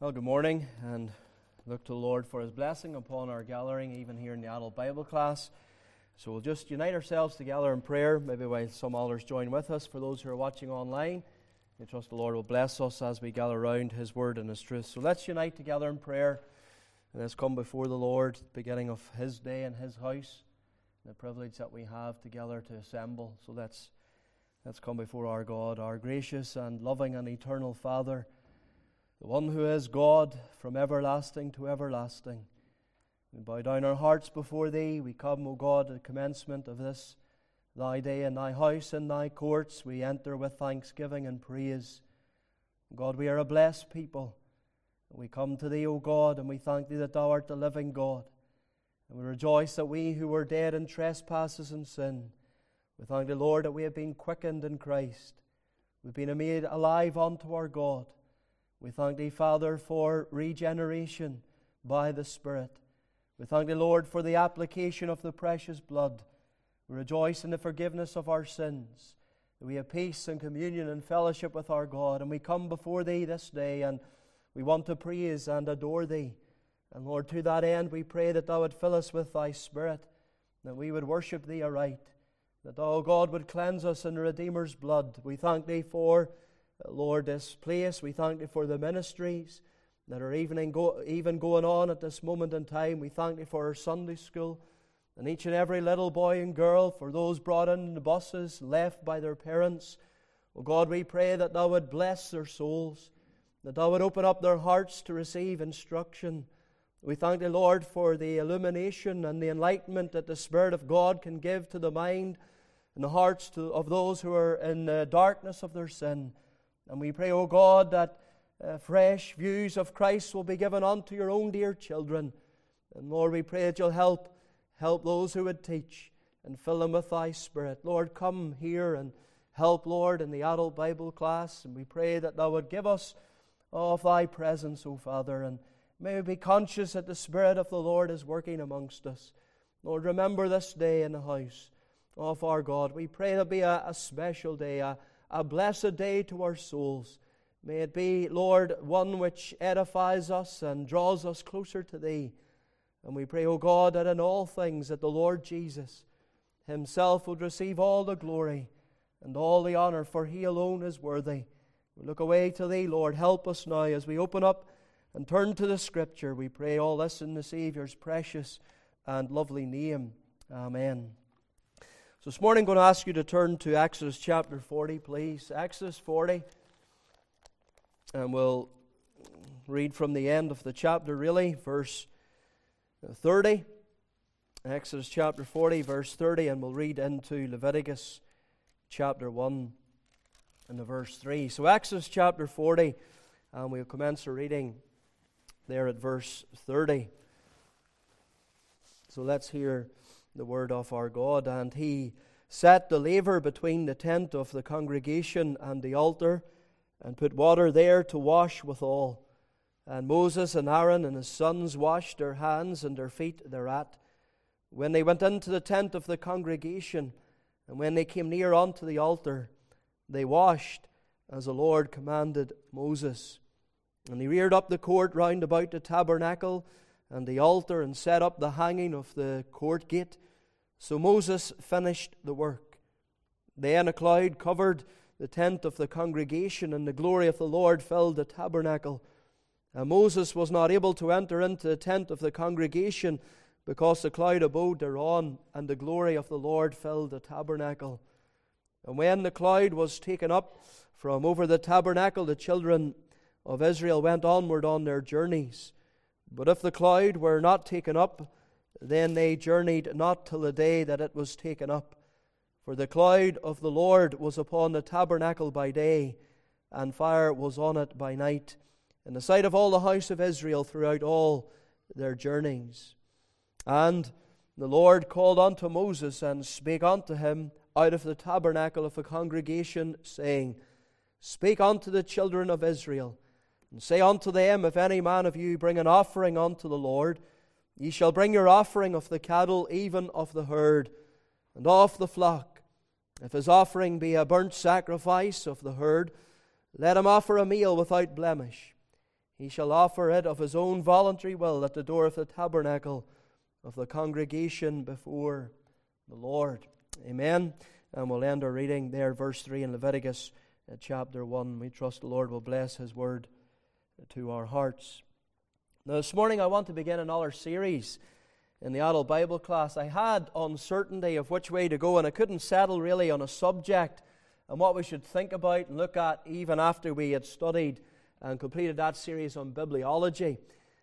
Well, good morning, and look to the Lord for His blessing upon our gathering, even here in the adult Bible class. So we'll just unite ourselves together in prayer, maybe while some others join with us. For those who are watching online, we trust the Lord will bless us as we gather around His Word and His truth. So let's unite together in prayer, and let's come before the Lord, beginning of His day and His house, the privilege that we have together to assemble. So let's let's come before our God, our gracious and loving and eternal Father the one who is God from everlasting to everlasting. We bow down our hearts before Thee. We come, O God, at the commencement of this Thy day in Thy house and Thy courts. We enter with thanksgiving and praise. God, we are a blessed people. We come to Thee, O God, and we thank Thee that Thou art the living God. And we rejoice that we who were dead in trespasses and sin, we thank the Lord that we have been quickened in Christ. We've been made alive unto our God. We thank Thee, Father, for regeneration by the Spirit. We thank Thee, Lord, for the application of the precious blood. We rejoice in the forgiveness of our sins. We have peace and communion and fellowship with our God. And we come before Thee this day and we want to praise and adore Thee. And Lord, to that end, we pray that Thou would fill us with Thy Spirit, that we would worship Thee aright, that Thou, God, would cleanse us in the Redeemer's blood. We thank Thee for Lord, this place. We thank Thee for the ministries that are even, go, even going on at this moment in time. We thank Thee for our Sunday school and each and every little boy and girl, for those brought in the buses, left by their parents. Oh God, we pray that Thou would bless their souls, that Thou would open up their hearts to receive instruction. We thank Thee, Lord, for the illumination and the enlightenment that the Spirit of God can give to the mind and the hearts to, of those who are in the darkness of their sin. And we pray, O God, that uh, fresh views of Christ will be given unto your own dear children. And Lord, we pray that you'll help help those who would teach and fill them with thy spirit. Lord, come here and help, Lord, in the adult Bible class. And we pray that thou would give us of thy presence, O Father, and may we be conscious that the Spirit of the Lord is working amongst us. Lord, remember this day in the house of our God. We pray there'll be a, a special day, a, a blessed day to our souls. May it be, Lord, one which edifies us and draws us closer to Thee. And we pray, O God, that in all things that the Lord Jesus Himself would receive all the glory and all the honor, for He alone is worthy. We look away to Thee, Lord. Help us now as we open up and turn to the Scripture. We pray all this in the Saviour's precious and lovely name. Amen. So this morning I'm going to ask you to turn to Exodus chapter 40, please. Exodus 40. And we'll read from the end of the chapter, really, verse uh, 30. Exodus chapter 40, verse 30, and we'll read into Leviticus chapter 1 and the verse 3. So, Exodus chapter 40, and we'll commence our reading there at verse 30. So, let's hear the word of our God. And he set the laver between the tent of the congregation and the altar, and put water there to wash withal. And Moses and Aaron and his sons washed their hands and their feet thereat. When they went into the tent of the congregation, and when they came near unto the altar, they washed as the Lord commanded Moses. And he reared up the court round about the tabernacle and the altar, and set up the hanging of the court gate so Moses finished the work. Then a cloud covered the tent of the congregation, and the glory of the Lord filled the tabernacle. And Moses was not able to enter into the tent of the congregation because the cloud abode thereon, and the glory of the Lord filled the tabernacle. And when the cloud was taken up from over the tabernacle, the children of Israel went onward on their journeys. But if the cloud were not taken up, then they journeyed not till the day that it was taken up. For the cloud of the Lord was upon the tabernacle by day, and fire was on it by night, in the sight of all the house of Israel throughout all their journeys. And the Lord called unto Moses and spake unto him out of the tabernacle of the congregation, saying, Speak unto the children of Israel, and say unto them, If any man of you bring an offering unto the Lord, Ye shall bring your offering of the cattle, even of the herd, and of the flock. If his offering be a burnt sacrifice of the herd, let him offer a meal without blemish. he shall offer it of his own voluntary will at the door of the tabernacle of the congregation before the Lord. Amen. And we'll end our reading there, verse 3 in Leviticus uh, chapter 1. We trust the Lord will bless his word to our hearts. Now, this morning I want to begin another series in the adult Bible class. I had uncertainty of which way to go, and I couldn't settle really on a subject and what we should think about and look at even after we had studied and completed that series on bibliology.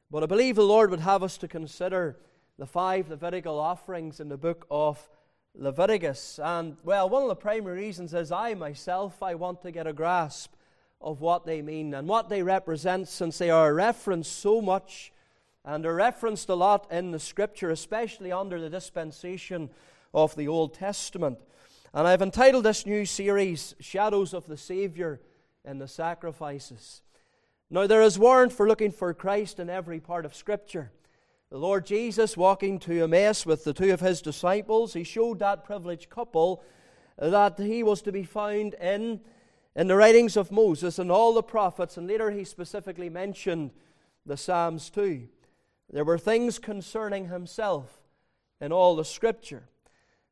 But I believe the Lord would have us to consider the five Levitical offerings in the book of Leviticus. And, well, one of the primary reasons is I myself, I want to get a grasp of what they mean and what they represent since they are referenced so much and are referenced a lot in the Scripture, especially under the dispensation of the Old Testament. And I've entitled this new series, Shadows of the Savior and the Sacrifices. Now, there is warrant for looking for Christ in every part of Scripture. The Lord Jesus, walking to Emmaus with the two of his disciples, he showed that privileged couple that he was to be found in, in the writings of Moses and all the prophets, and later he specifically mentioned the Psalms too. There were things concerning himself in all the Scripture.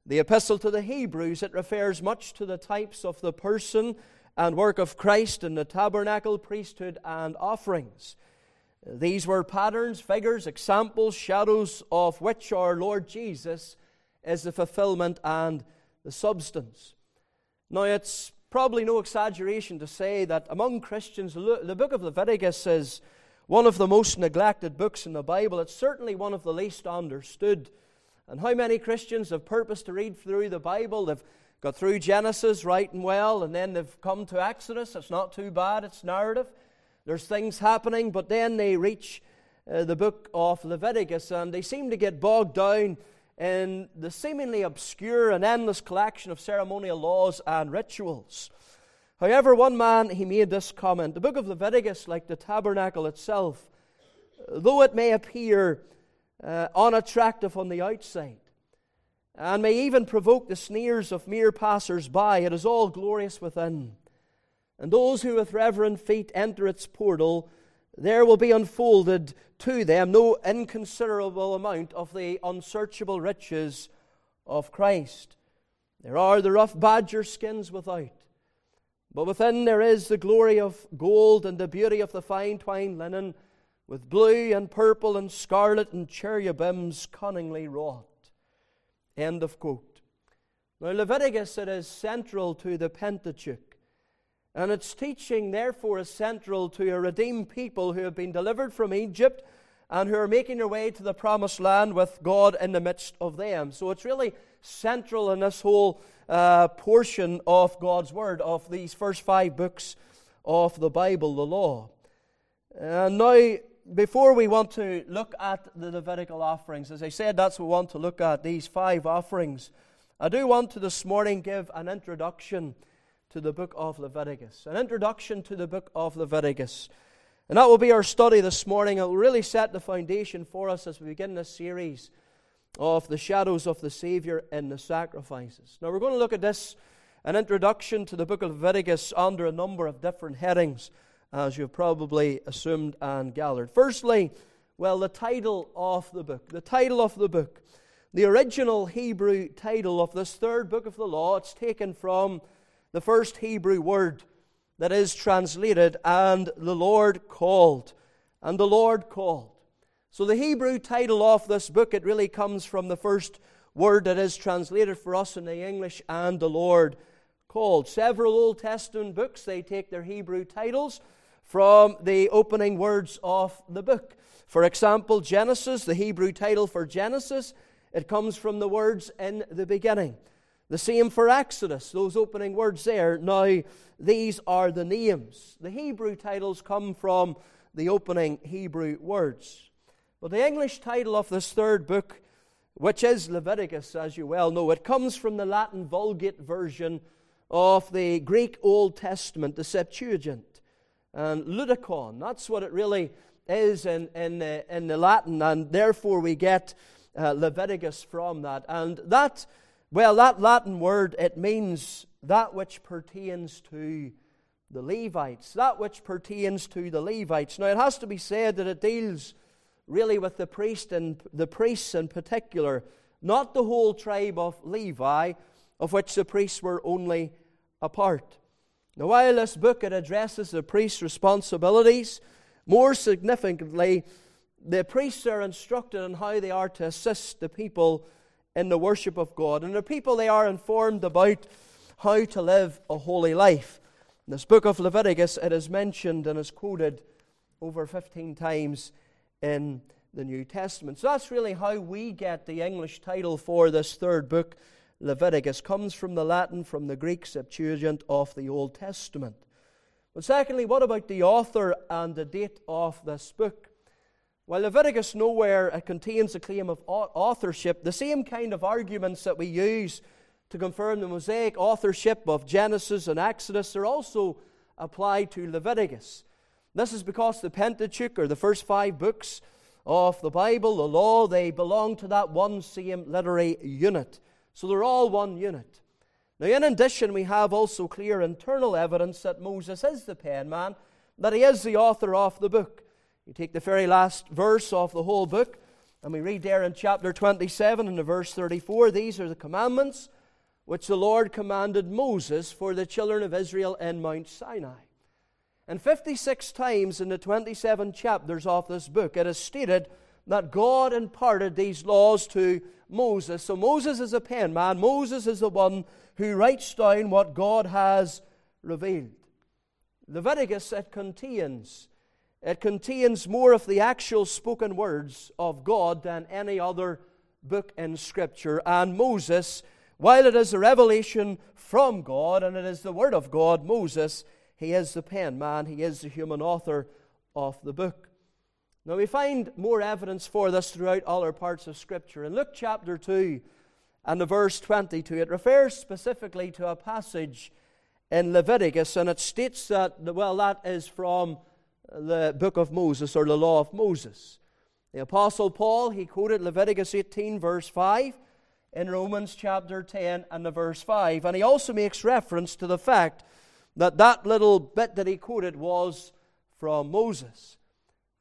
The epistle to the Hebrews, it refers much to the types of the person and work of Christ in the tabernacle, priesthood, and offerings. These were patterns, figures, examples, shadows of which our Lord Jesus is the fulfillment and the substance. Now, it's probably no exaggeration to say that among Christians, the book of Leviticus is one of the most neglected books in the Bible. It's certainly one of the least understood. And how many Christians have purposed to read through the Bible? They've got through Genesis right and well, and then they've come to Exodus. It's not too bad, it's narrative. There's things happening, but then they reach uh, the book of Leviticus and they seem to get bogged down in the seemingly obscure and endless collection of ceremonial laws and rituals. However, one man he made this comment: the book of Leviticus, like the tabernacle itself, though it may appear uh, unattractive on the outside, and may even provoke the sneers of mere passers by. It is all glorious within. And those who with reverent feet enter its portal, there will be unfolded to them no inconsiderable amount of the unsearchable riches of Christ. There are the rough badger skins without, but within there is the glory of gold and the beauty of the fine twined linen, with blue and purple and scarlet and cherubims cunningly wrought. End of quote. Now, Leviticus, it is central to the Pentateuch. And its teaching, therefore, is central to a redeemed people who have been delivered from Egypt and who are making their way to the promised land with God in the midst of them. So it's really central in this whole uh, portion of God's Word, of these first five books of the Bible, the law. And now, before we want to look at the Levitical offerings, as I said, that's what we want to look at, these five offerings. I do want to this morning give an introduction to the book of Leviticus. An introduction to the book of Leviticus. And that will be our study this morning. It will really set the foundation for us as we begin this series of the shadows of the Savior in the sacrifices. Now, we're going to look at this, an introduction to the book of Leviticus, under a number of different headings as you've probably assumed and gathered. Firstly, well, the title of the book. The title of the book. The original Hebrew title of this third book of the law, it's taken from the first Hebrew word that is translated, and the Lord called. And the Lord called. So the Hebrew title of this book, it really comes from the first word that is translated for us in the English, and the Lord called. Several Old Testament books, they take their Hebrew titles from the opening words of the book. For example, Genesis, the Hebrew title for Genesis, it comes from the words in the beginning. The same for Exodus, those opening words there. Now, these are the names. The Hebrew titles come from the opening Hebrew words. But the English title of this third book, which is Leviticus, as you well know, it comes from the Latin Vulgate version of the Greek Old Testament, the Septuagint and ludicon. That's what it really is in, in, uh, in the Latin, and therefore we get uh, Leviticus from that. And that, well, that Latin word, it means that which pertains to the Levites, that which pertains to the Levites. Now, it has to be said that it deals really with the priest and the priests in particular, not the whole tribe of Levi, of which the priests were only a part. Now, while this book it addresses the priest's responsibilities, more significantly, the priests are instructed on how they are to assist the people in the worship of God. And the people they are informed about how to live a holy life. In this book of Leviticus, it is mentioned and is quoted over 15 times in the New Testament. So that's really how we get the English title for this third book, Leviticus. Comes from the Latin, from the Greek Septuagint of the Old Testament. But secondly, what about the author and the date of this book? While Leviticus nowhere uh, contains a claim of authorship, the same kind of arguments that we use to confirm the Mosaic authorship of Genesis and Exodus are also applied to Leviticus. This is because the Pentateuch, or the first five books of the Bible, the law, they belong to that one same literary unit. So they're all one unit. Now, in addition, we have also clear internal evidence that Moses is the penman, that he is the author of the book. You take the very last verse of the whole book, and we read there in chapter 27 and the verse 34 These are the commandments which the Lord commanded Moses for the children of Israel in Mount Sinai. And 56 times in the 27 chapters of this book, it is stated that God imparted these laws to Moses. So Moses is a pen man. Moses is the one who writes down what God has revealed. Leviticus, it contains it contains more of the actual spoken words of God than any other book in Scripture. And Moses, while it is a revelation from God and it is the Word of God, Moses, he is the pen man, he is the human author of the book. Now we find more evidence for this throughout other parts of Scripture. In Luke chapter 2 and the verse 22, it refers specifically to a passage in Leviticus, and it states that, well, that is from the book of Moses or the law of Moses. The Apostle Paul, he quoted Leviticus 18, verse 5, in Romans chapter 10 and the verse 5. And he also makes reference to the fact that that little bit that he quoted was from Moses.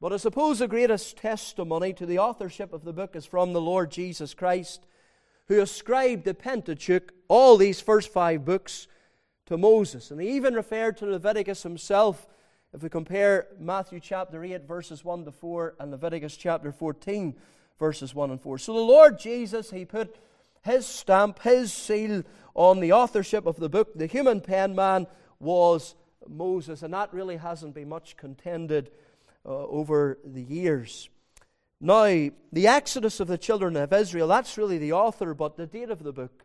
But I suppose the greatest testimony to the authorship of the book is from the Lord Jesus Christ, who ascribed the Pentateuch, all these first five books, to Moses. And he even referred to Leviticus himself if we compare Matthew chapter 8, verses 1 to 4, and Leviticus chapter 14, verses 1 and 4. So the Lord Jesus, He put His stamp, His seal on the authorship of the book. The human pen man was Moses, and that really hasn't been much contended uh, over the years. Now, the exodus of the children of Israel, that's really the author, but the date of the book.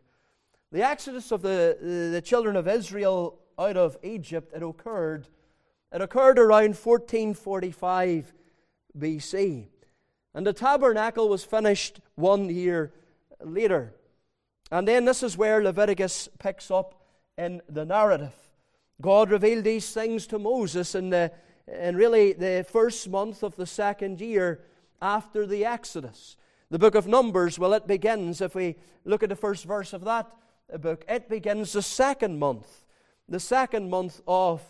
The exodus of the, the children of Israel out of Egypt, it occurred it occurred around 1445 BC. And the tabernacle was finished one year later. And then this is where Leviticus picks up in the narrative. God revealed these things to Moses in, the, in really the first month of the second year after the Exodus. The book of Numbers, well, it begins, if we look at the first verse of that book, it begins the second month, the second month of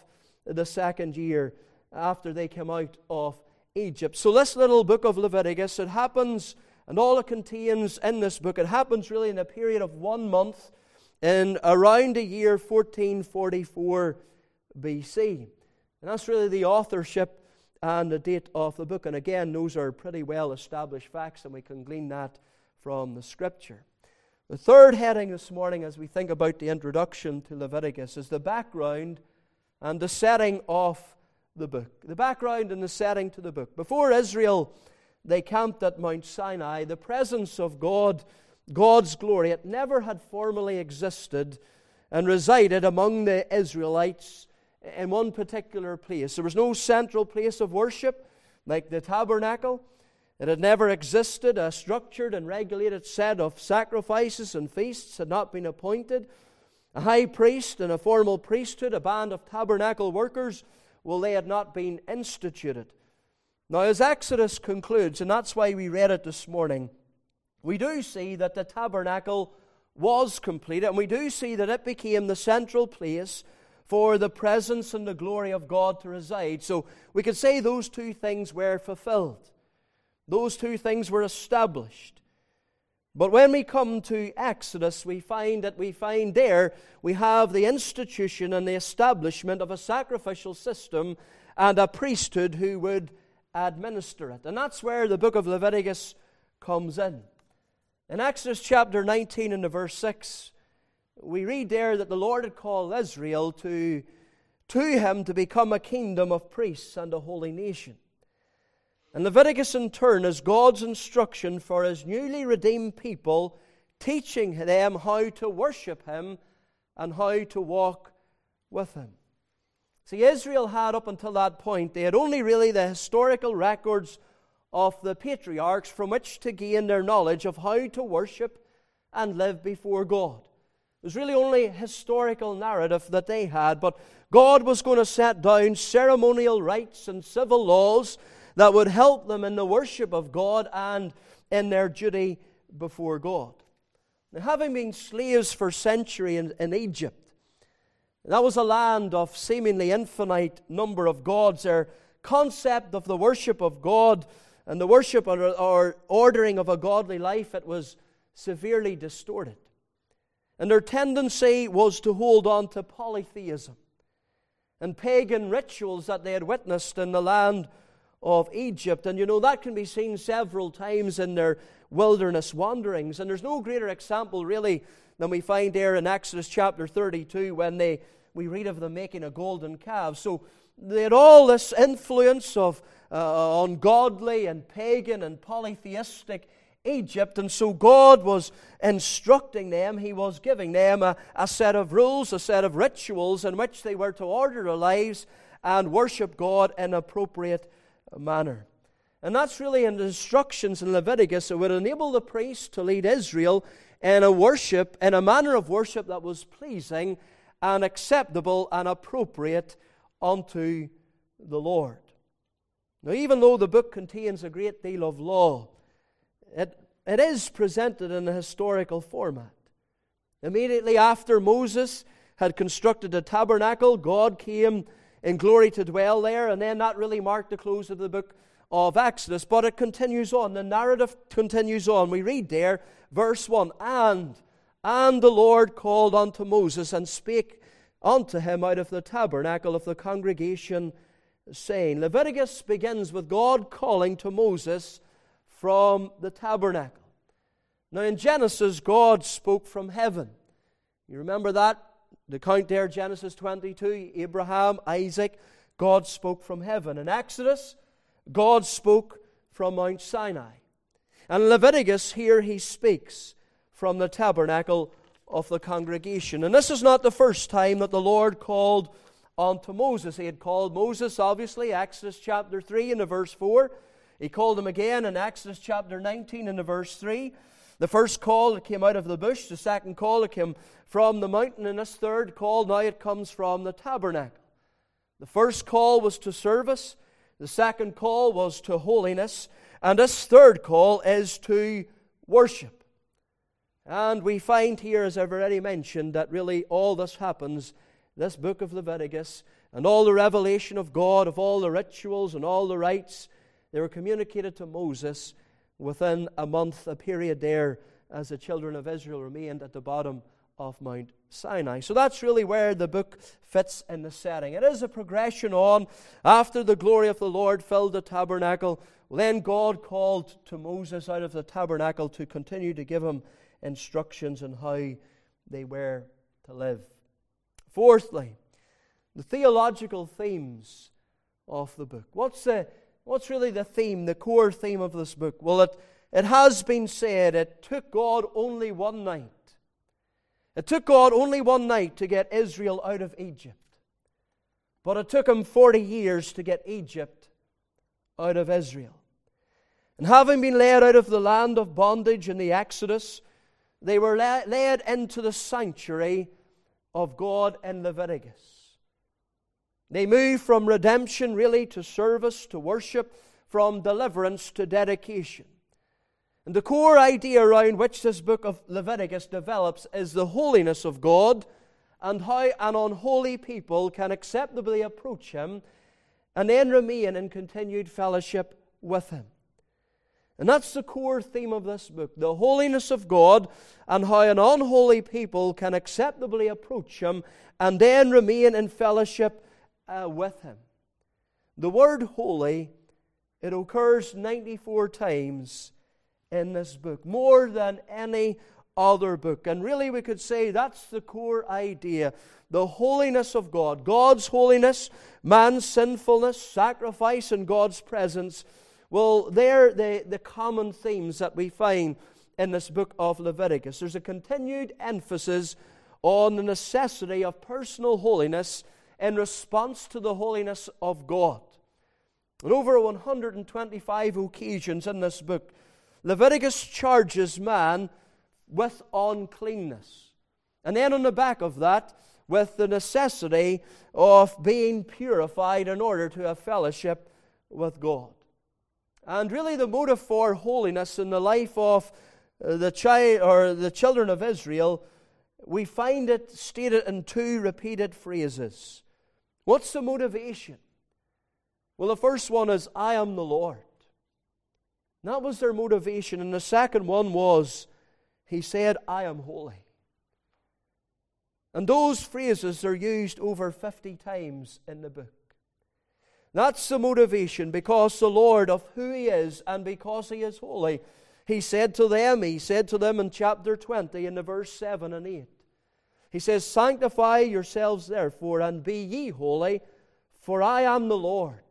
the second year after they came out of Egypt. So, this little book of Leviticus, it happens, and all it contains in this book, it happens really in a period of one month in around the year 1444 BC. And that's really the authorship and the date of the book. And again, those are pretty well established facts, and we can glean that from the scripture. The third heading this morning, as we think about the introduction to Leviticus, is the background and the setting of the book. The background and the setting to the book. Before Israel, they camped at Mount Sinai, the presence of God, God's glory, it never had formally existed and resided among the Israelites in one particular place. There was no central place of worship like the tabernacle. It had never existed. A structured and regulated set of sacrifices and feasts had not been appointed a high priest and a formal priesthood, a band of tabernacle workers, well, they had not been instituted. Now, as Exodus concludes, and that's why we read it this morning, we do see that the tabernacle was completed, and we do see that it became the central place for the presence and the glory of God to reside. So we could say those two things were fulfilled. Those two things were established. But when we come to Exodus, we find that we find there we have the institution and the establishment of a sacrificial system and a priesthood who would administer it. And that's where the book of Leviticus comes in. In Exodus chapter 19 and the verse 6, we read there that the Lord had called Israel to, to him to become a kingdom of priests and a holy nation. And Leviticus, in turn, is God's instruction for his newly redeemed people, teaching them how to worship him and how to walk with him. See, Israel had up until that point, they had only really the historical records of the patriarchs from which to gain their knowledge of how to worship and live before God. It was really only historical narrative that they had, but God was going to set down ceremonial rites and civil laws that would help them in the worship of God and in their duty before God. Now, having been slaves for centuries in, in Egypt, that was a land of seemingly infinite number of gods. Their concept of the worship of God and the worship or, or ordering of a godly life, it was severely distorted. And their tendency was to hold on to polytheism and pagan rituals that they had witnessed in the land of Egypt. And you know, that can be seen several times in their wilderness wanderings. And there's no greater example, really, than we find there in Exodus chapter 32 when they, we read of them making a golden calf. So they had all this influence of uh, ungodly and pagan and polytheistic Egypt. And so God was instructing them, He was giving them a, a set of rules, a set of rituals in which they were to order their lives and worship God in appropriate manner. And that's really in the instructions in Leviticus. It would enable the priest to lead Israel in a worship, in a manner of worship that was pleasing and acceptable and appropriate unto the Lord. Now, even though the book contains a great deal of law, it, it is presented in a historical format. Immediately after Moses had constructed the tabernacle, God came in glory to dwell there, and then that really marked the close of the book of Exodus. But it continues on. The narrative continues on. We read there, verse 1 And, and the Lord called unto Moses and spake unto him out of the tabernacle of the congregation saying. Leviticus begins with God calling to Moses from the tabernacle. Now, in Genesis, God spoke from heaven. You remember that? The count there, Genesis 22, Abraham, Isaac, God spoke from heaven. In Exodus, God spoke from Mount Sinai. And Leviticus, here he speaks from the tabernacle of the congregation. And this is not the first time that the Lord called unto Moses. He had called Moses, obviously, Exodus chapter 3 and the verse 4. He called him again in Exodus chapter 19 and the verse 3. The first call that came out of the bush, the second call that came from the mountain, and this third call now it comes from the tabernacle. The first call was to service, the second call was to holiness, and this third call is to worship. And we find here, as I've already mentioned, that really all this happens this book of Leviticus and all the revelation of God, of all the rituals and all the rites, they were communicated to Moses within a month, a period there, as the children of Israel remained at the bottom of Mount Sinai. So that's really where the book fits in the setting. It is a progression on. After the glory of the Lord filled the tabernacle, then God called to Moses out of the tabernacle to continue to give him instructions on how they were to live. Fourthly, the theological themes of the book. What's, the, what's really the theme, the core theme of this book? Well, it, it has been said it took God only one night. It took God only one night to get Israel out of Egypt. But it took him 40 years to get Egypt out of Israel. And having been led out of the land of bondage in the Exodus, they were led into the sanctuary of God in Leviticus. They move from redemption really to service, to worship, from deliverance to dedication. And the core idea around which this book of Leviticus develops is the holiness of God and how an unholy people can acceptably approach Him and then remain in continued fellowship with Him. And that's the core theme of this book the holiness of God and how an unholy people can acceptably approach Him and then remain in fellowship uh, with Him. The word holy, it occurs 94 times in this book, more than any other book. And really, we could say that's the core idea the holiness of God. God's holiness, man's sinfulness, sacrifice, and God's presence. Well, they're the, the common themes that we find in this book of Leviticus. There's a continued emphasis on the necessity of personal holiness in response to the holiness of God. On over 125 occasions in this book, Leviticus charges man with uncleanness. And then on the back of that, with the necessity of being purified in order to have fellowship with God. And really, the motive for holiness in the life of uh, the child or the children of Israel, we find it stated in two repeated phrases. What's the motivation? Well, the first one is, I am the Lord. That was their motivation. And the second one was, He said, I am holy. And those phrases are used over 50 times in the book. That's the motivation because the Lord, of who He is and because He is holy, He said to them, He said to them in chapter 20, in the verse 7 and 8, He says, Sanctify yourselves therefore and be ye holy, for I am the Lord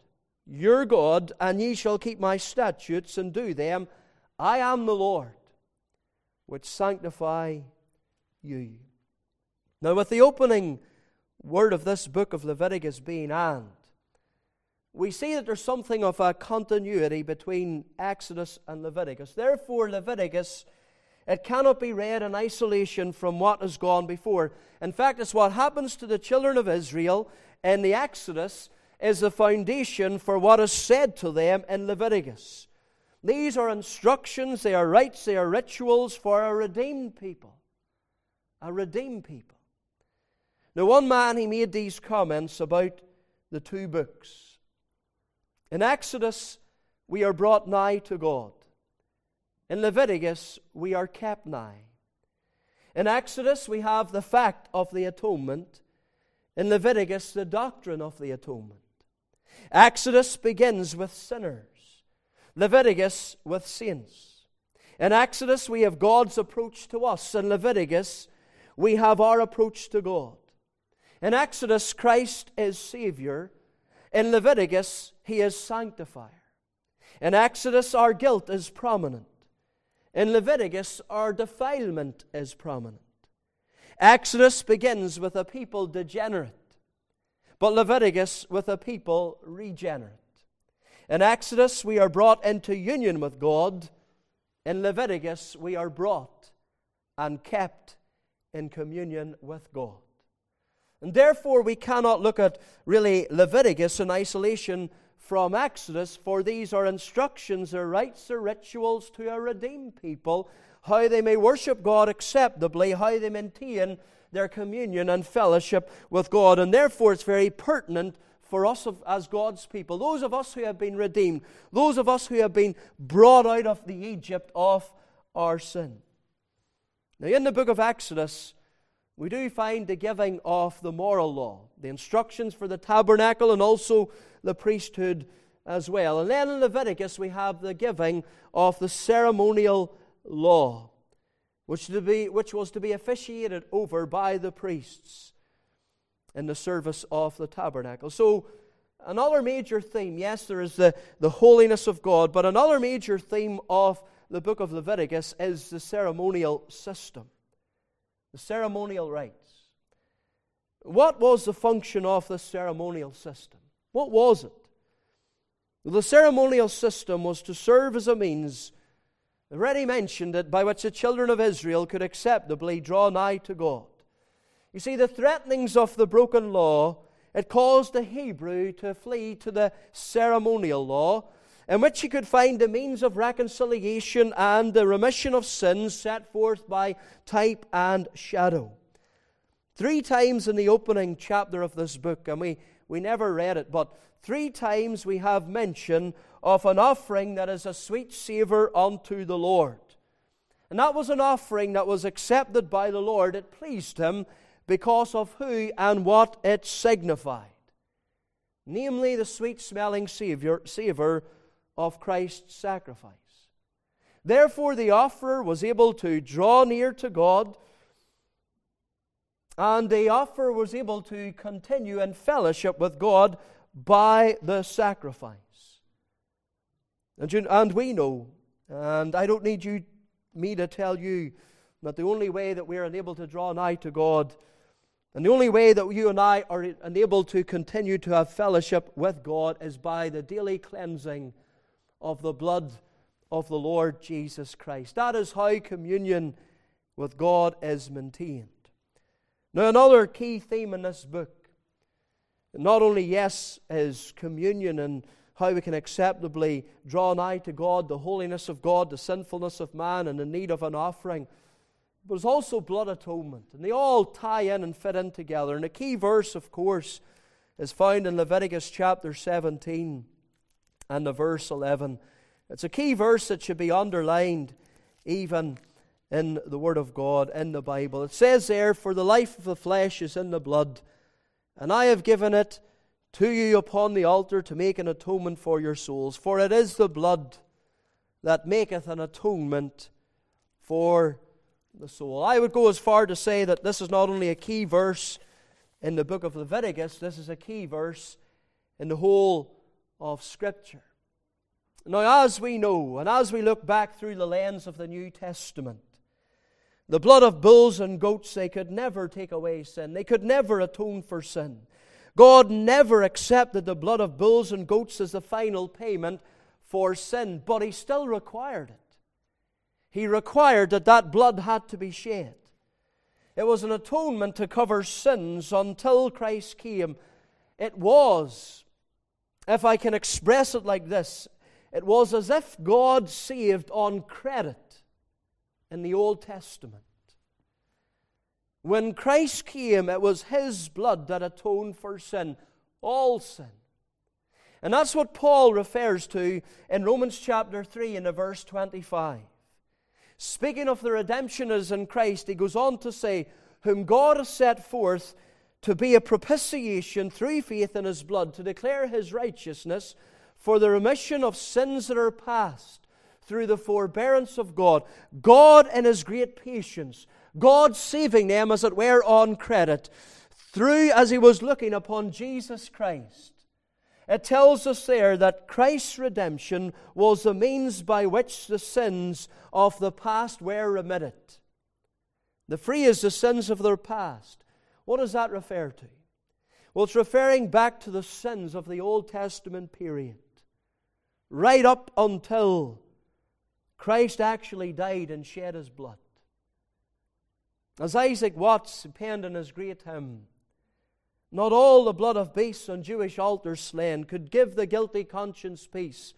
your God, and ye shall keep my statutes and do them. I am the Lord, which sanctify you. Now, with the opening word of this book of Leviticus being and, we see that there's something of a continuity between Exodus and Leviticus. Therefore, Leviticus, it cannot be read in isolation from what has gone before. In fact, it's what happens to the children of Israel in the Exodus is the foundation for what is said to them in Leviticus. These are instructions, they are rites, they are rituals for a redeemed people. A redeemed people. Now, one man, he made these comments about the two books. In Exodus, we are brought nigh to God. In Leviticus, we are nigh. In Exodus, we have the fact of the atonement. In Leviticus, the doctrine of the atonement. Exodus begins with sinners, Leviticus with saints. In Exodus, we have God's approach to us. In Leviticus, we have our approach to God. In Exodus, Christ is Savior. In Leviticus, He is Sanctifier. In Exodus, our guilt is prominent. In Leviticus, our defilement is prominent. Exodus begins with a people degenerate, but Leviticus with a people regenerate. In Exodus, we are brought into union with God. In Leviticus, we are brought and kept in communion with God. And therefore, we cannot look at really Leviticus in isolation from Exodus, for these are instructions or rites or rituals to a redeemed people, how they may worship God acceptably, how they maintain their communion and fellowship with God. And therefore, it's very pertinent for us as God's people, those of us who have been redeemed, those of us who have been brought out of the Egypt of our sin. Now, in the book of Exodus, we do find the giving of the moral law, the instructions for the tabernacle, and also the priesthood as well. And then in Leviticus, we have the giving of the ceremonial law, which, to be, which was to be officiated over by the priests in the service of the tabernacle. So, another major theme yes, there is the, the holiness of God, but another major theme of the book of Leviticus is the ceremonial system the ceremonial rites. What was the function of the ceremonial system? What was it? The ceremonial system was to serve as a means, already mentioned it, by which the children of Israel could acceptably draw nigh to God. You see, the threatenings of the broken law, it caused the Hebrew to flee to the ceremonial law in which he could find the means of reconciliation and the remission of sins set forth by type and shadow. Three times in the opening chapter of this book, and we, we never read it, but three times we have mention of an offering that is a sweet savour unto the Lord. And that was an offering that was accepted by the Lord. It pleased him because of who and what it signified namely the sweet smelling savour of Christ's sacrifice. Therefore, the offerer was able to draw near to God, and the offerer was able to continue in fellowship with God by the sacrifice. And, you, and we know, and I don't need you, me to tell you, that the only way that we are able to draw nigh to God and the only way that you and I are enabled to continue to have fellowship with God is by the daily cleansing of the blood of the Lord Jesus Christ. That is how communion with God is maintained. Now, another key theme in this book, not only, yes, is communion and how we can acceptably draw nigh to God, the holiness of God, the sinfulness of man, and the need of an offering but it's also blood atonement. And they all tie in and fit in together. And the key verse, of course, is found in Leviticus chapter 17 and the verse 11. It's a key verse that should be underlined even in the Word of God, in the Bible. It says there, For the life of the flesh is in the blood, and I have given it to you upon the altar to make an atonement for your souls. For it is the blood that maketh an atonement for the soul. I would go as far to say that this is not only a key verse in the book of Leviticus, this is a key verse in the whole of Scripture. Now, as we know, and as we look back through the lens of the New Testament, the blood of bulls and goats, they could never take away sin. They could never atone for sin. God never accepted the blood of bulls and goats as the final payment for sin, but He still required it he required that that blood had to be shed. It was an atonement to cover sins until Christ came. It was, if I can express it like this, it was as if God saved on credit in the Old Testament. When Christ came, it was His blood that atoned for sin, all sin. And that's what Paul refers to in Romans chapter 3 in verse 25. Speaking of the redemption as in Christ, he goes on to say, Whom God has set forth to be a propitiation through faith in his blood, to declare his righteousness for the remission of sins that are past through the forbearance of God. God, in his great patience, God saving them, as it were, on credit, through as he was looking upon Jesus Christ it tells us there that Christ's redemption was the means by which the sins of the past were remitted. The free is the sins of their past. What does that refer to? Well, it's referring back to the sins of the Old Testament period, right up until Christ actually died and shed his blood. As Isaac Watts penned in his great hymn, not all the blood of beasts on Jewish altars slain could give the guilty conscience peace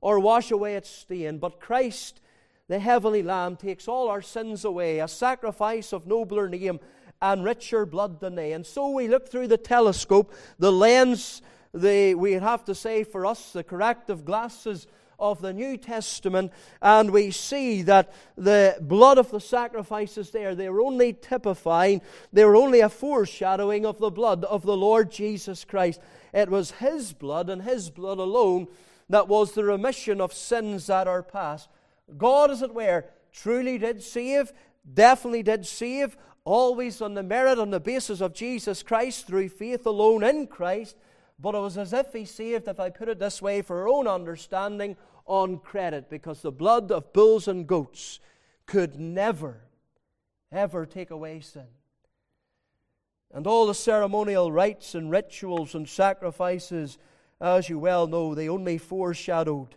or wash away its stain, but Christ, the heavenly Lamb, takes all our sins away, a sacrifice of nobler name and richer blood than they. And so we look through the telescope, the lens, the, we have to say for us, the corrective glasses of the New Testament, and we see that the blood of the sacrifices there, they were only typifying, they were only a foreshadowing of the blood of the Lord Jesus Christ. It was His blood and His blood alone that was the remission of sins that are past. God, as it were, truly did save, definitely did save, always on the merit, on the basis of Jesus Christ, through faith alone in Christ. But it was as if he saved, if I put it this way, for our own understanding, on credit, because the blood of bulls and goats could never, ever take away sin. And all the ceremonial rites and rituals and sacrifices, as you well know, they only foreshadowed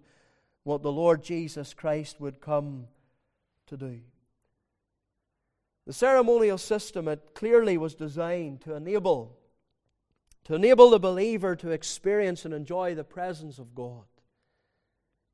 what the Lord Jesus Christ would come to do. The ceremonial system, it clearly was designed to enable to enable the believer to experience and enjoy the presence of God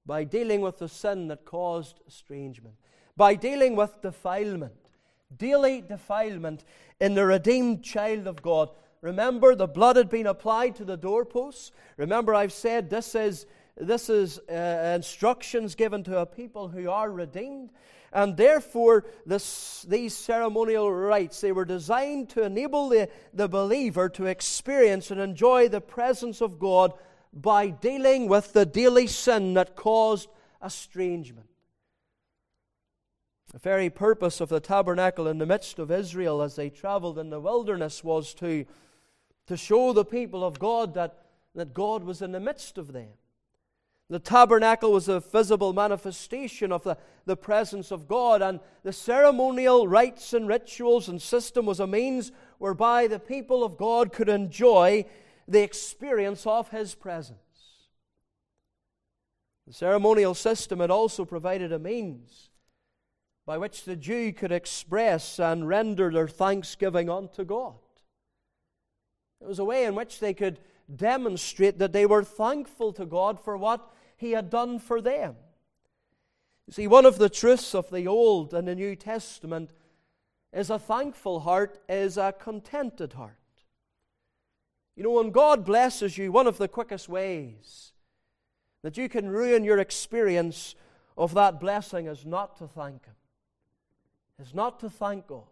by dealing with the sin that caused estrangement, by dealing with defilement, daily defilement in the redeemed child of God. Remember, the blood had been applied to the doorposts. Remember, I've said this is, this is uh, instructions given to a people who are redeemed. And therefore, this, these ceremonial rites, they were designed to enable the, the believer to experience and enjoy the presence of God by dealing with the daily sin that caused estrangement. The very purpose of the tabernacle in the midst of Israel as they traveled in the wilderness was to, to show the people of God that, that God was in the midst of them. The tabernacle was a visible manifestation of the, the presence of God, and the ceremonial rites and rituals and system was a means whereby the people of God could enjoy the experience of His presence. The ceremonial system had also provided a means by which the Jew could express and render their thanksgiving unto God. It was a way in which they could demonstrate that they were thankful to God for what he had done for them. You see, one of the truths of the Old and the New Testament is a thankful heart is a contented heart. You know, when God blesses you, one of the quickest ways that you can ruin your experience of that blessing is not to thank Him, is not to thank God.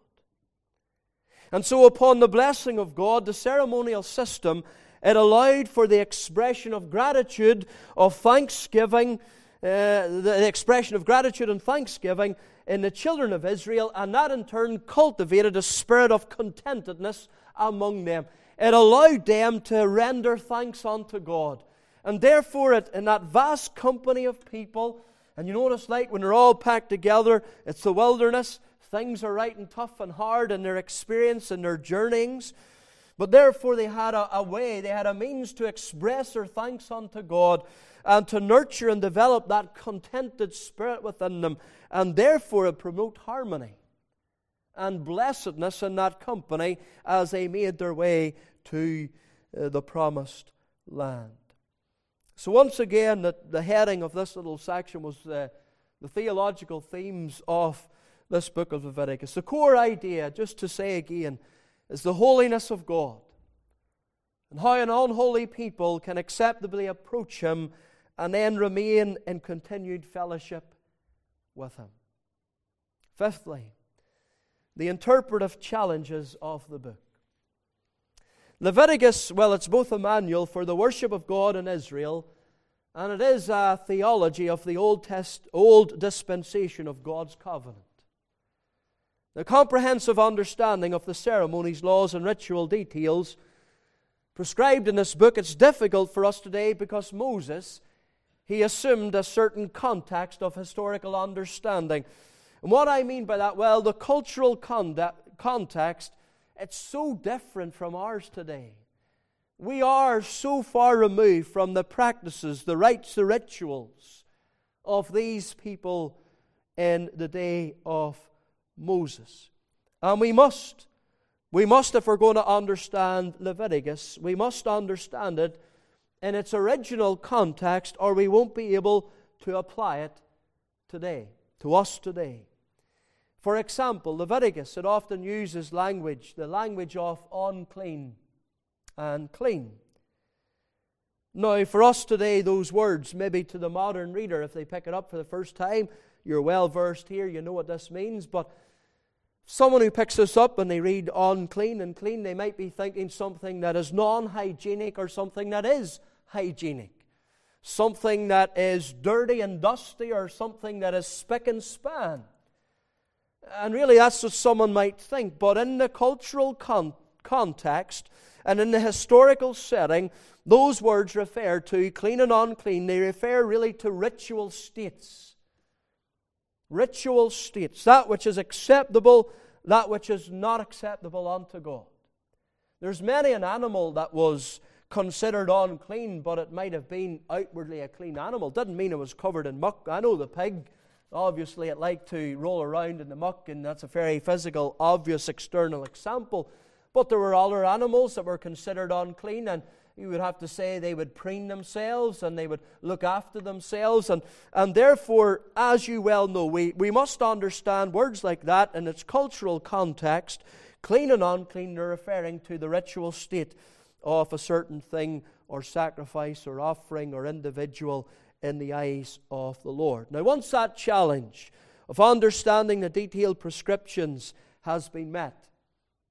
And so, upon the blessing of God, the ceremonial system it allowed for the expression of gratitude, of thanksgiving, uh, the expression of gratitude and thanksgiving in the children of Israel, and that in turn cultivated a spirit of contentedness among them. It allowed them to render thanks unto God. And therefore, it, in that vast company of people, and you notice, like when they're all packed together, it's the wilderness, things are right and tough and hard in their experience and their journeyings. But therefore, they had a, a, way, they had a means to express their thanks unto God and to nurture and develop that contented spirit within them, and therefore promote harmony and blessedness in that company as they made their way to uh, the promised land. So, once again, the, the heading of this little section was the, the theological themes of this book of Leviticus. The core idea, just to say again, is the holiness of God and how an unholy people can acceptably approach Him and then remain in continued fellowship with Him. Fifthly, the interpretive challenges of the book. Leviticus, well, it's both a manual for the worship of God in Israel, and it is a theology of the Old, Test, Old dispensation of God's covenant. The comprehensive understanding of the ceremonies, laws, and ritual details prescribed in this book, it's difficult for us today because Moses, he assumed a certain context of historical understanding. And what I mean by that, well, the cultural context, it's so different from ours today. We are so far removed from the practices, the rites, the rituals of these people in the day of Moses. And we must, we must, if we're going to understand Leviticus, we must understand it in its original context, or we won't be able to apply it today, to us today. For example, Leviticus, it often uses language, the language of unclean and clean. Now, for us today, those words, maybe to the modern reader, if they pick it up for the first time, you're well versed here, you know what this means, but Someone who picks this up and they read unclean and clean, they might be thinking something that is non hygienic or something that is hygienic. Something that is dirty and dusty or something that is spick and span. And really, that's what someone might think. But in the cultural con- context and in the historical setting, those words refer to clean and unclean. They refer really to ritual states ritual states, that which is acceptable, that which is not acceptable unto God. There's many an animal that was considered unclean, but it might have been outwardly a clean animal. Didn't mean it was covered in muck. I know the pig, obviously, it liked to roll around in the muck, and that's a very physical, obvious external example. But there were other animals that were considered unclean, and you would have to say they would preen themselves and they would look after themselves. And, and therefore, as you well know, we, we must understand words like that in its cultural context. Clean and unclean, they're referring to the ritual state of a certain thing or sacrifice or offering or individual in the eyes of the Lord. Now, once that challenge of understanding the detailed prescriptions has been met,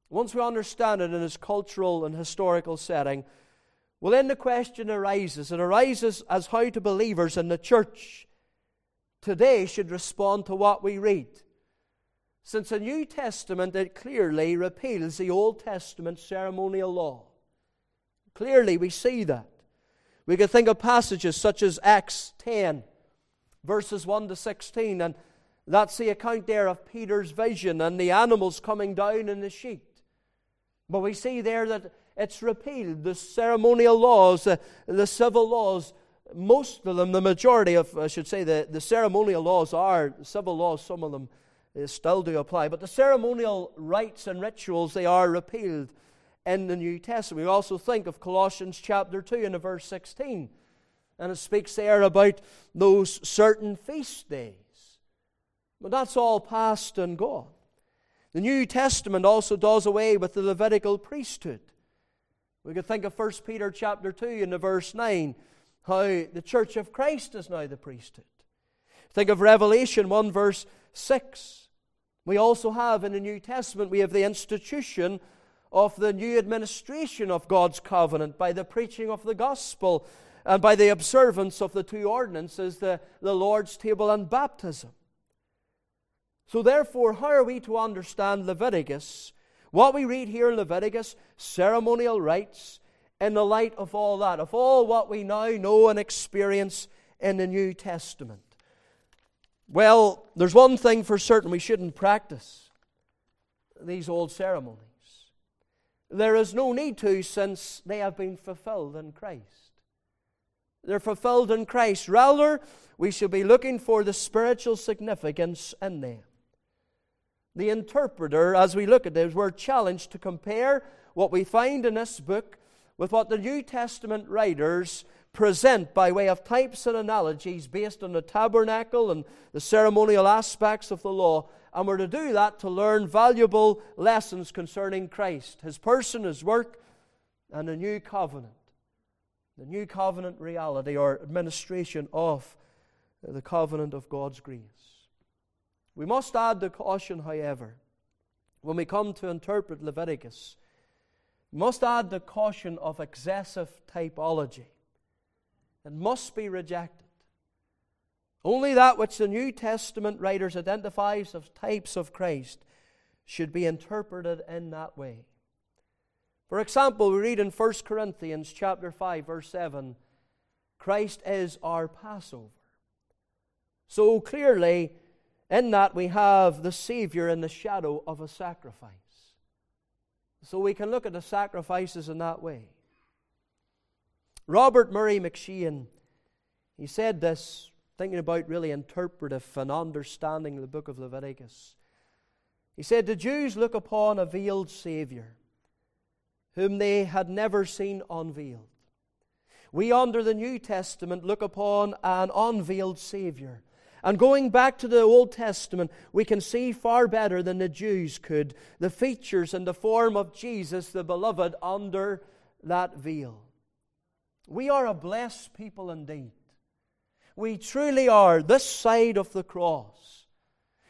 once we understand it in its cultural and historical setting, well, then the question arises. It arises as how to believers in the church today should respond to what we read. Since the New Testament, it clearly repeals the Old Testament ceremonial law. Clearly, we see that. We can think of passages such as Acts 10, verses 1 to 16, and that's the account there of Peter's vision and the animals coming down in the sheet. But we see there that it's repealed. The ceremonial laws, uh, the civil laws, most of them, the majority of, I should say, the, the ceremonial laws are, civil laws, some of them uh, still do apply, but the ceremonial rites and rituals, they are repealed in the New Testament. We also think of Colossians chapter 2 and verse 16, and it speaks there about those certain feast days. But that's all past and gone. The New Testament also does away with the Levitical priesthood. We could think of 1 Peter chapter 2 and the verse 9, how the church of Christ is now the priesthood. Think of Revelation 1 verse 6. We also have in the New Testament, we have the institution of the new administration of God's covenant by the preaching of the gospel and by the observance of the two ordinances, the, the Lord's table and baptism. So, therefore, how are we to understand Leviticus? What we read here in Leviticus, ceremonial rites, in the light of all that, of all what we now know and experience in the New Testament. Well, there's one thing for certain we shouldn't practice these old ceremonies. There is no need to, since they have been fulfilled in Christ. They're fulfilled in Christ. Rather, we should be looking for the spiritual significance in them the interpreter, as we look at this, we're challenged to compare what we find in this book with what the New Testament writers present by way of types and analogies based on the tabernacle and the ceremonial aspects of the law. And we're to do that to learn valuable lessons concerning Christ, his person, his work, and the new covenant. The new covenant reality or administration of the covenant of God's grace. We must add the caution, however, when we come to interpret Leviticus, we must add the caution of excessive typology. It must be rejected. Only that which the New Testament writers identifies as types of Christ should be interpreted in that way. For example, we read in 1 Corinthians chapter 5 verse 7, Christ is our Passover. So clearly in that, we have the Savior in the shadow of a sacrifice. So we can look at the sacrifices in that way. Robert Murray M'Cheyne, he said this, thinking about really interpretive and understanding the book of Leviticus. He said, The Jews look upon a veiled Savior whom they had never seen unveiled. We, under the New Testament, look upon an unveiled Savior and going back to the Old Testament, we can see far better than the Jews could the features and the form of Jesus, the beloved, under that veil. We are a blessed people indeed. We truly are this side of the cross.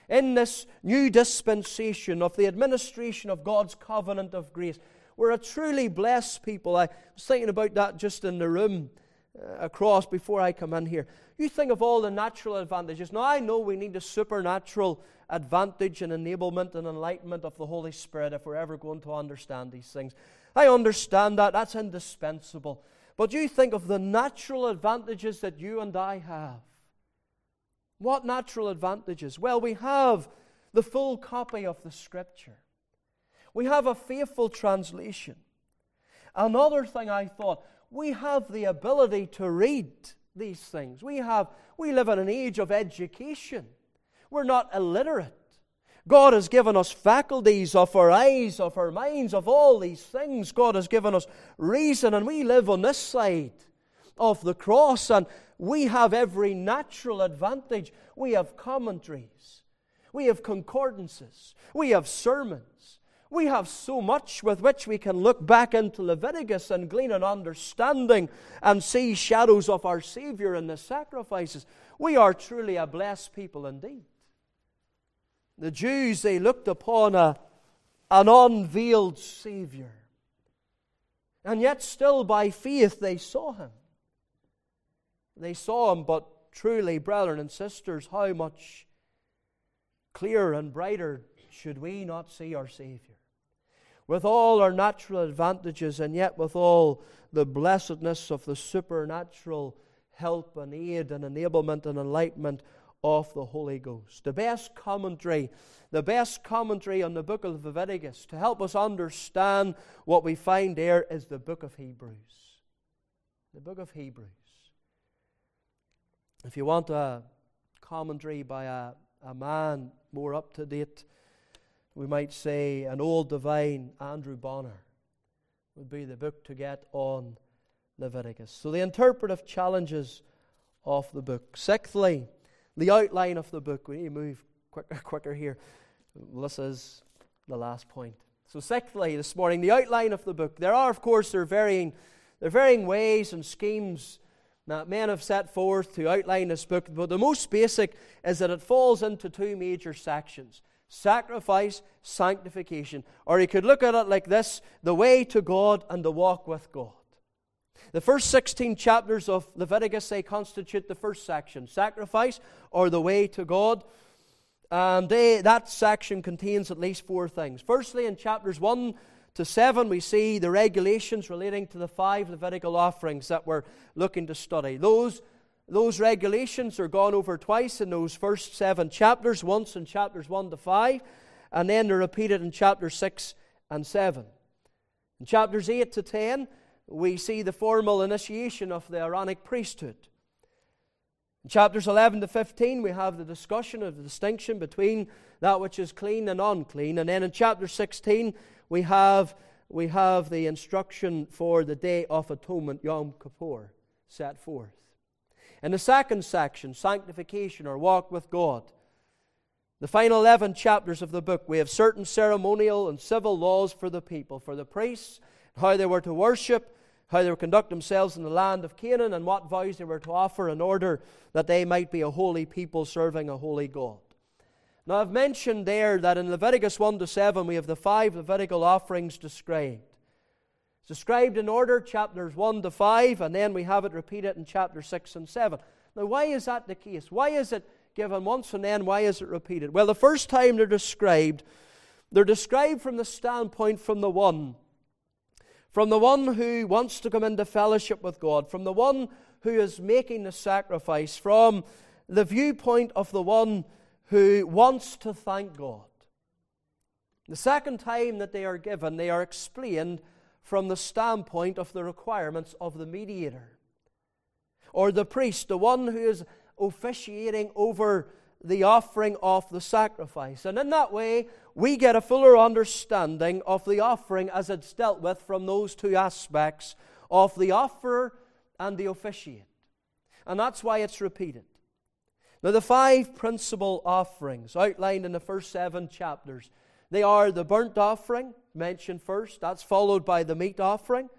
In this new dispensation of the administration of God's covenant of grace, we're a truly blessed people. I was thinking about that just in the room Uh, across before I come in here. You think of all the natural advantages. Now, I know we need a supernatural advantage and enablement and enlightenment of the Holy Spirit if we're ever going to understand these things. I understand that. That's indispensable. But you think of the natural advantages that you and I have. What natural advantages? Well, we have the full copy of the Scripture, we have a faithful translation. Another thing I thought, we have the ability to read these things. We have we live in an age of education. We're not illiterate. God has given us faculties of our eyes, of our minds, of all these things. God has given us reason, and we live on this side of the cross, and we have every natural advantage. We have commentaries, we have concordances, we have sermons. We have so much with which we can look back into Leviticus and glean an understanding and see shadows of our Savior in the sacrifices. We are truly a blessed people indeed. The Jews, they looked upon a, an unveiled Savior. And yet, still by faith, they saw him. They saw him, but truly, brethren and sisters, how much clearer and brighter should we not see our Savior? With all our natural advantages, and yet with all the blessedness of the supernatural help and aid and enablement and enlightenment of the Holy Ghost. The best commentary, the best commentary on the book of Leviticus to help us understand what we find there is the book of Hebrews. The book of Hebrews. If you want a commentary by a, a man more up to date, we might say an old divine, Andrew Bonar, would be the book to get on Leviticus. So, the interpretive challenges of the book. Sixthly, the outline of the book. We need to move quicker, quicker here. This is the last point. So, sixthly, this morning, the outline of the book. There are, of course, there are varying, there are varying ways and schemes that men have set forth to outline this book, but the most basic is that it falls into two major sections sacrifice, sanctification. Or you could look at it like this the way to God and the walk with God. The first 16 chapters of Leviticus, they constitute the first section sacrifice or the way to God. And they, that section contains at least four things. Firstly, in chapters 1 to 7, we see the regulations relating to the five Levitical offerings that we're looking to study. Those, those regulations are gone over twice in those first seven chapters, once in chapters 1 to 5, and then they're repeated in chapters 6 and 7. In chapters 8 to 10, we see the formal initiation of the Aaronic priesthood. In chapters 11 to 15, we have the discussion of the distinction between that which is clean and unclean. And then in chapter 16, we have, we have the instruction for the Day of Atonement, Yom Kippur, set forth. In the second section, sanctification or walk with God, the final 11 chapters of the book, we have certain ceremonial and civil laws for the people, for the priests, how they were to worship, how they were to conduct themselves in the land of Canaan, and what vows they were to offer in order that they might be a holy people serving a holy God. Now, I've mentioned there that in Leviticus 1 to 7, we have the five Levitical offerings described. It's described in order, chapters 1 to 5, and then we have it repeated in chapter 6 and 7. Now, why is that the case? Why is it given once and then why is it repeated? Well, the first time they're described, they're described from the standpoint from the one from the one who wants to come into fellowship with God, from the one who is making the sacrifice, from the viewpoint of the one who wants to thank God. The second time that they are given, they are explained from the standpoint of the requirements of the mediator or the priest, the one who is officiating over the offering of the sacrifice. And in that way, we get a fuller understanding of the offering as it's dealt with from those two aspects of the offerer and the officiate. And that's why it's repeated. Now, the five principal offerings outlined in the first seven chapters they are the burnt offering, mentioned first, that's followed by the meat offering.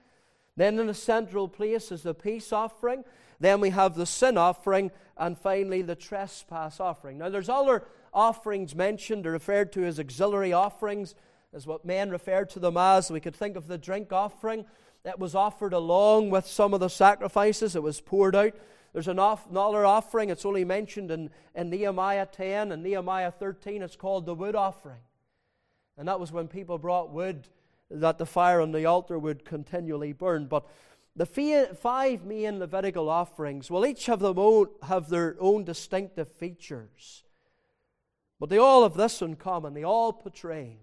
Then, in the central place, is the peace offering. Then we have the sin offering, and finally the trespass offering. Now, there's other offerings mentioned or referred to as auxiliary offerings, as what men refer to them as. We could think of the drink offering that was offered along with some of the sacrifices. It was poured out. There's an off, another offering, it's only mentioned in, in Nehemiah 10 and Nehemiah 13. It's called the wood offering. And that was when people brought wood that the fire on the altar would continually burn. But the five main Levitical offerings will each have, own, have their own distinctive features. But they all have this in common. They all portray.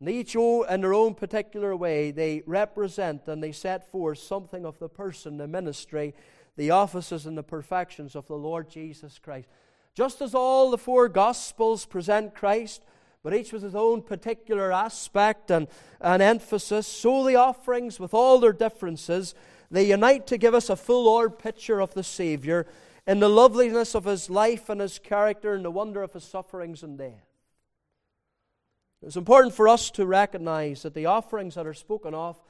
And each in their own particular way, they represent and they set forth something of the person, the ministry, the offices, and the perfections of the Lord Jesus Christ. Just as all the four Gospels present Christ, but each with his own particular aspect and, and emphasis, so the offerings, with all their differences, they unite to give us a full orbed picture of the Saviour in the loveliness of his life and his character and the wonder of his sufferings and death. It's important for us to recognize that the offerings that are spoken of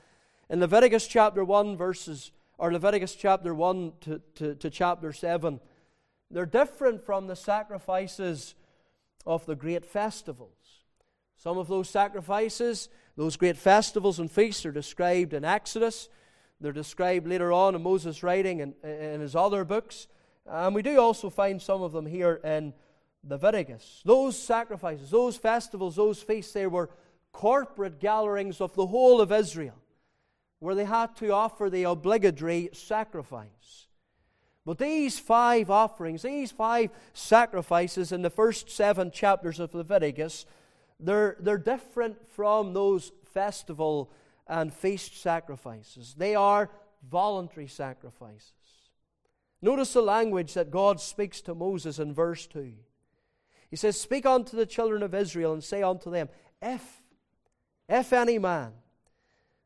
in Leviticus chapter 1, verses, or Leviticus chapter 1 to, to, to chapter 7, they're different from the sacrifices of the great festivals. Some of those sacrifices, those great festivals and feasts, are described in Exodus. They're described later on in Moses' writing and in his other books. And we do also find some of them here in Leviticus. Those sacrifices, those festivals, those feasts, they were corporate gatherings of the whole of Israel where they had to offer the obligatory sacrifice. But these five offerings, these five sacrifices in the first seven chapters of Leviticus, they're, they're different from those festival and feast sacrifices. They are voluntary sacrifices. Notice the language that God speaks to Moses in verse 2. He says, Speak unto the children of Israel and say unto them, If, if any man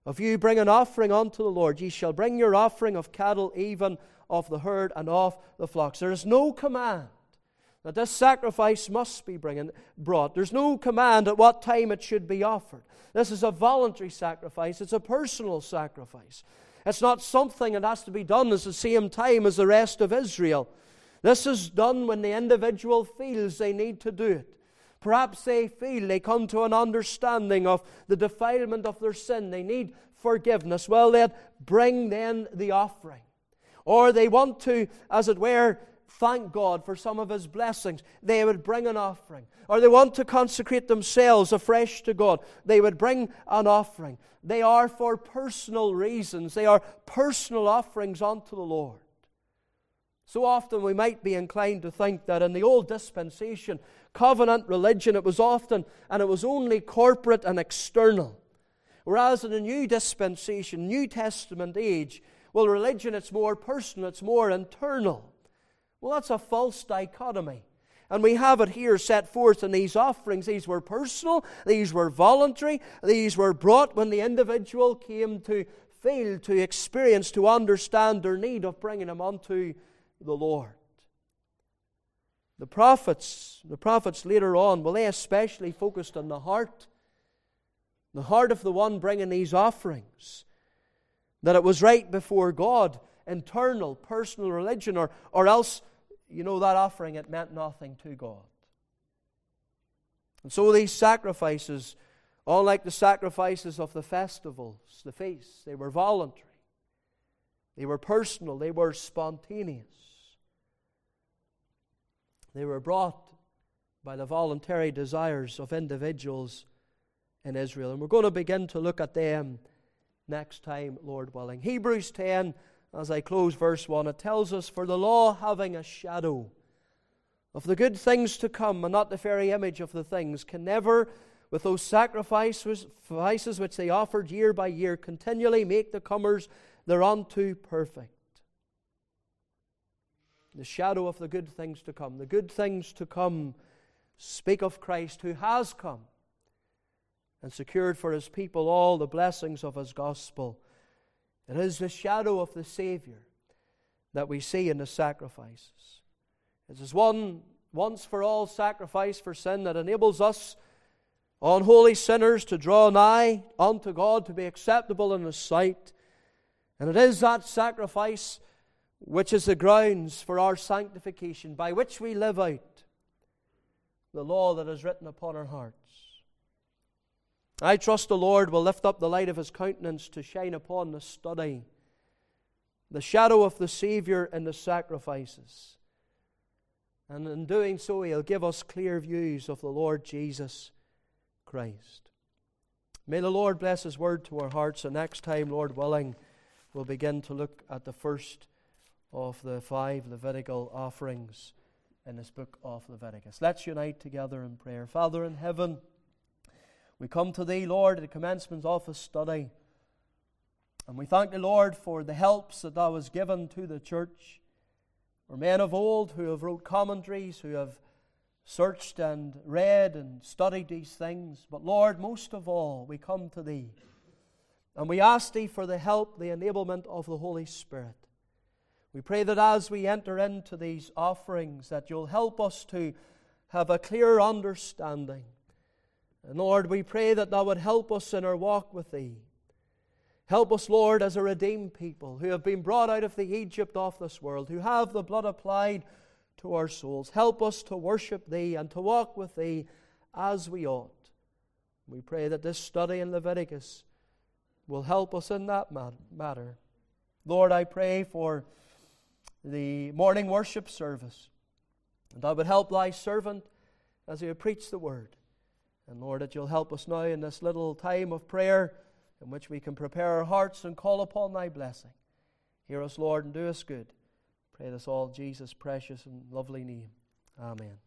of you bring an offering unto the Lord, ye shall bring your offering of cattle, even of the herd and of the flocks. There is no command that this sacrifice must be bringing, brought. There's no command at what time it should be offered. This is a voluntary sacrifice, it's a personal sacrifice. It's not something that has to be done at the same time as the rest of Israel. This is done when the individual feels they need to do it. Perhaps they feel they come to an understanding of the defilement of their sin. They need forgiveness. Well, then, bring then the offering. Or they want to, as it were, thank God for some of His blessings. They would bring an offering. Or they want to consecrate themselves afresh to God. They would bring an offering. They are for personal reasons, they are personal offerings unto the Lord. So often we might be inclined to think that in the old dispensation, covenant religion, it was often and it was only corporate and external. Whereas in the new dispensation, New Testament age, well, religion, it's more personal, it's more internal. Well, that's a false dichotomy. And we have it here set forth in these offerings. These were personal, these were voluntary, these were brought when the individual came to feel, to experience, to understand their need of bringing them unto the Lord. The prophets, the prophets later on, well, they especially focused on the heart, the heart of the one bringing these offerings. That it was right before God, internal, personal religion, or, or else, you know, that offering, it meant nothing to God. And so these sacrifices, unlike the sacrifices of the festivals, the feasts, they were voluntary, they were personal, they were spontaneous. They were brought by the voluntary desires of individuals in Israel. And we're going to begin to look at them next time, Lord willing. Hebrews 10, as I close verse 1, it tells us, For the law having a shadow of the good things to come, and not the very image of the things, can never, with those sacrifices which they offered year by year, continually make the comers thereunto perfect the shadow of the good things to come. The good things to come speak of Christ who has come and secured for his people all the blessings of his gospel. It is the shadow of the Savior that we see in the sacrifices. It is one once for all sacrifice for sin that enables us, unholy sinners, to draw nigh unto God, to be acceptable in His sight. And it is that sacrifice which is the grounds for our sanctification, by which we live out the law that is written upon our hearts. I trust the Lord will lift up the light of his countenance to shine upon the study, the shadow of the Savior in the sacrifices. And in doing so, he'll give us clear views of the Lord Jesus Christ. May the Lord bless his word to our hearts, and next time, Lord willing, we'll begin to look at the first of the five Levitical offerings in this book of Leviticus. Let's unite together in prayer. Father in heaven, we come to Thee, Lord, at the commencement of this study. And we thank the Lord for the helps that Thou hast given to the church. or men of old who have wrote commentaries, who have searched and read and studied these things. But Lord, most of all, we come to Thee and we ask Thee for the help, the enablement of the Holy Spirit. We pray that as we enter into these offerings, that you'll help us to have a clear understanding. And Lord, we pray that thou would help us in our walk with Thee. Help us, Lord, as a redeemed people who have been brought out of the Egypt of this world, who have the blood applied to our souls. Help us to worship Thee and to walk with Thee as we ought. We pray that this study in Leviticus will help us in that matter. Lord, I pray for the morning worship service. And I would help thy servant as he preach the word. And Lord, that you'll help us now in this little time of prayer in which we can prepare our hearts and call upon thy blessing. Hear us, Lord, and do us good. Pray this all Jesus' precious and lovely name. Amen.